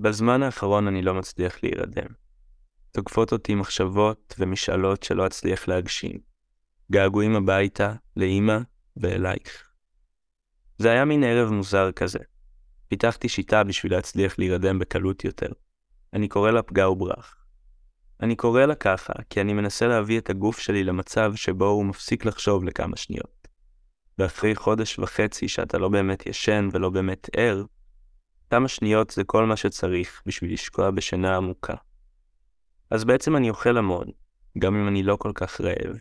בזמן האחרון אני לא מצליח להירדם. תוקפות אותי מחשבות ומשאלות שלא אצליח להגשים. געגועים הביתה, לאמא ואלייך. זה היה מין ערב מוזר כזה. פיתחתי שיטה בשביל להצליח להירדם בקלות יותר. אני קורא לה פגע וברח. אני קורא לה ככה, כי אני מנסה להביא את הגוף שלי למצב שבו הוא מפסיק לחשוב לכמה שניות. ואחרי חודש וחצי שאתה לא באמת ישן ולא באמת ער, כמה שניות זה כל מה שצריך בשביל לשקוע בשינה עמוקה. אז בעצם אני אוכל המון, גם אם אני לא כל כך רעב.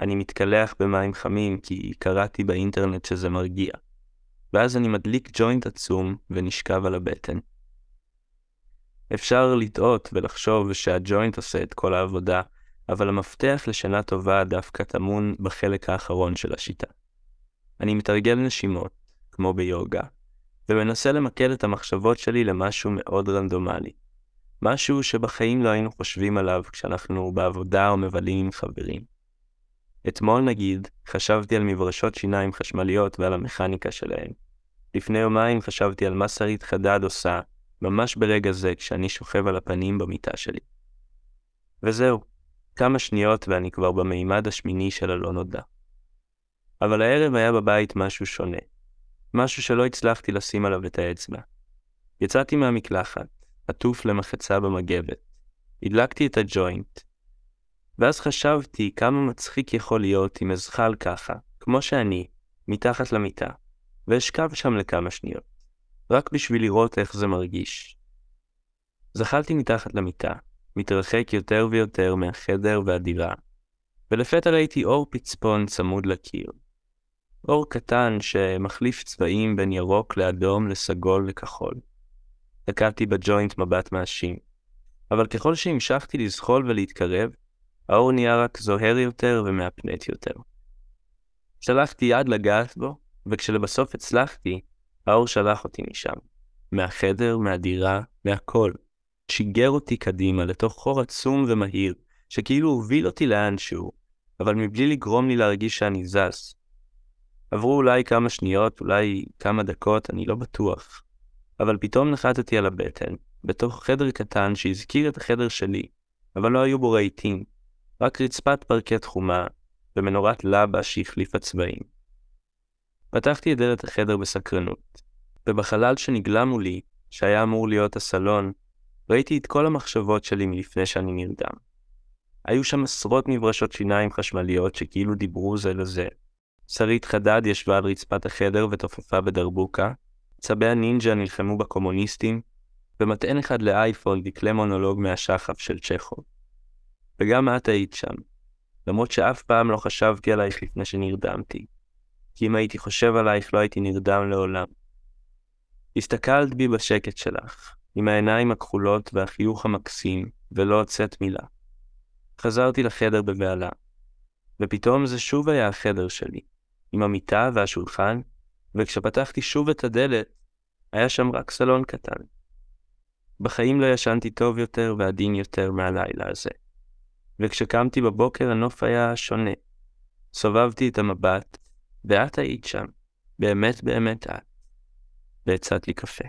אני מתקלח במים חמים כי קראתי באינטרנט שזה מרגיע. ואז אני מדליק ג'וינט עצום ונשכב על הבטן. אפשר לטעות ולחשוב שהג'וינט עושה את כל העבודה, אבל המפתח לשינה טובה דווקא טמון בחלק האחרון של השיטה. אני מתרגל נשימות, כמו ביוגה, ומנסה למקד את המחשבות שלי למשהו מאוד רנדומלי. משהו שבחיים לא היינו חושבים עליו כשאנחנו בעבודה או מבלים עם חברים. אתמול נגיד, חשבתי על מברשות שיניים חשמליות ועל המכניקה שלהן. לפני יומיים חשבתי על מה שרית חדד עושה, ממש ברגע זה כשאני שוכב על הפנים במיטה שלי. וזהו, כמה שניות ואני כבר במימד השמיני של הלא נודע. אבל הערב היה בבית משהו שונה. משהו שלא הצלחתי לשים עליו את האצבע. יצאתי מהמקלחת, עטוף למחצה במגבת. הדלקתי את הג'וינט. ואז חשבתי כמה מצחיק יכול להיות אם אזחל ככה, כמו שאני, מתחת למיטה, ואשכב שם לכמה שניות, רק בשביל לראות איך זה מרגיש. זחלתי מתחת למיטה, מתרחק יותר ויותר מהחדר והדירה, ולפתע ראיתי אור פצפון צמוד לקיר. אור קטן שמחליף צבעים בין ירוק לאדום לסגול וכחול. תקעתי בג'וינט מבט מאשים, אבל ככל שהמשכתי לזחול ולהתקרב, האור נהיה רק זוהר יותר ומהפנט יותר. שלחתי יד לגעת בו, וכשלבסוף הצלחתי, האור שלח אותי משם. מהחדר, מהדירה, מהכל. שיגר אותי קדימה לתוך חור עצום ומהיר, שכאילו הוביל אותי לאנשהו, אבל מבלי לגרום לי להרגיש שאני זז. עברו אולי כמה שניות, אולי כמה דקות, אני לא בטוח. אבל פתאום נחתתי על הבטן, בתוך חדר קטן שהזכיר את החדר שלי, אבל לא היו בו רהיטים, רק רצפת פרקט חומה, ומנורת לבה שהחליפה צבעים. פתחתי את דלת החדר בסקרנות, ובחלל שנגלה מולי, שהיה אמור להיות הסלון, ראיתי את כל המחשבות שלי מלפני שאני נרדם. היו שם עשרות מברשות שיניים חשמליות שכאילו דיברו זה לזה. שרית חדד ישבה על רצפת החדר ותופפה בדרבוקה, צבי הנינג'ה נלחמו בקומוניסטים, ומטען אחד לאייפון דקלה מונולוג מהשחף של צ'כוב. וגם את היית שם, למרות שאף פעם לא חשבתי עלייך לפני שנרדמתי, כי אם הייתי חושב עלייך לא הייתי נרדם לעולם. הסתכלת בי בשקט שלך, עם העיניים הכחולות והחיוך המקסים, ולא הוצאת מילה. חזרתי לחדר בבהלה, ופתאום זה שוב היה החדר שלי, עם המיטה והשולחן, וכשפתחתי שוב את הדלת, היה שם רק סלון קטן. בחיים לא ישנתי טוב יותר ועדין יותר מהלילה הזה. וכשקמתי בבוקר הנוף היה שונה. סובבתי את המבט, ואת היית שם. באמת באמת את. והצעת לי קפה.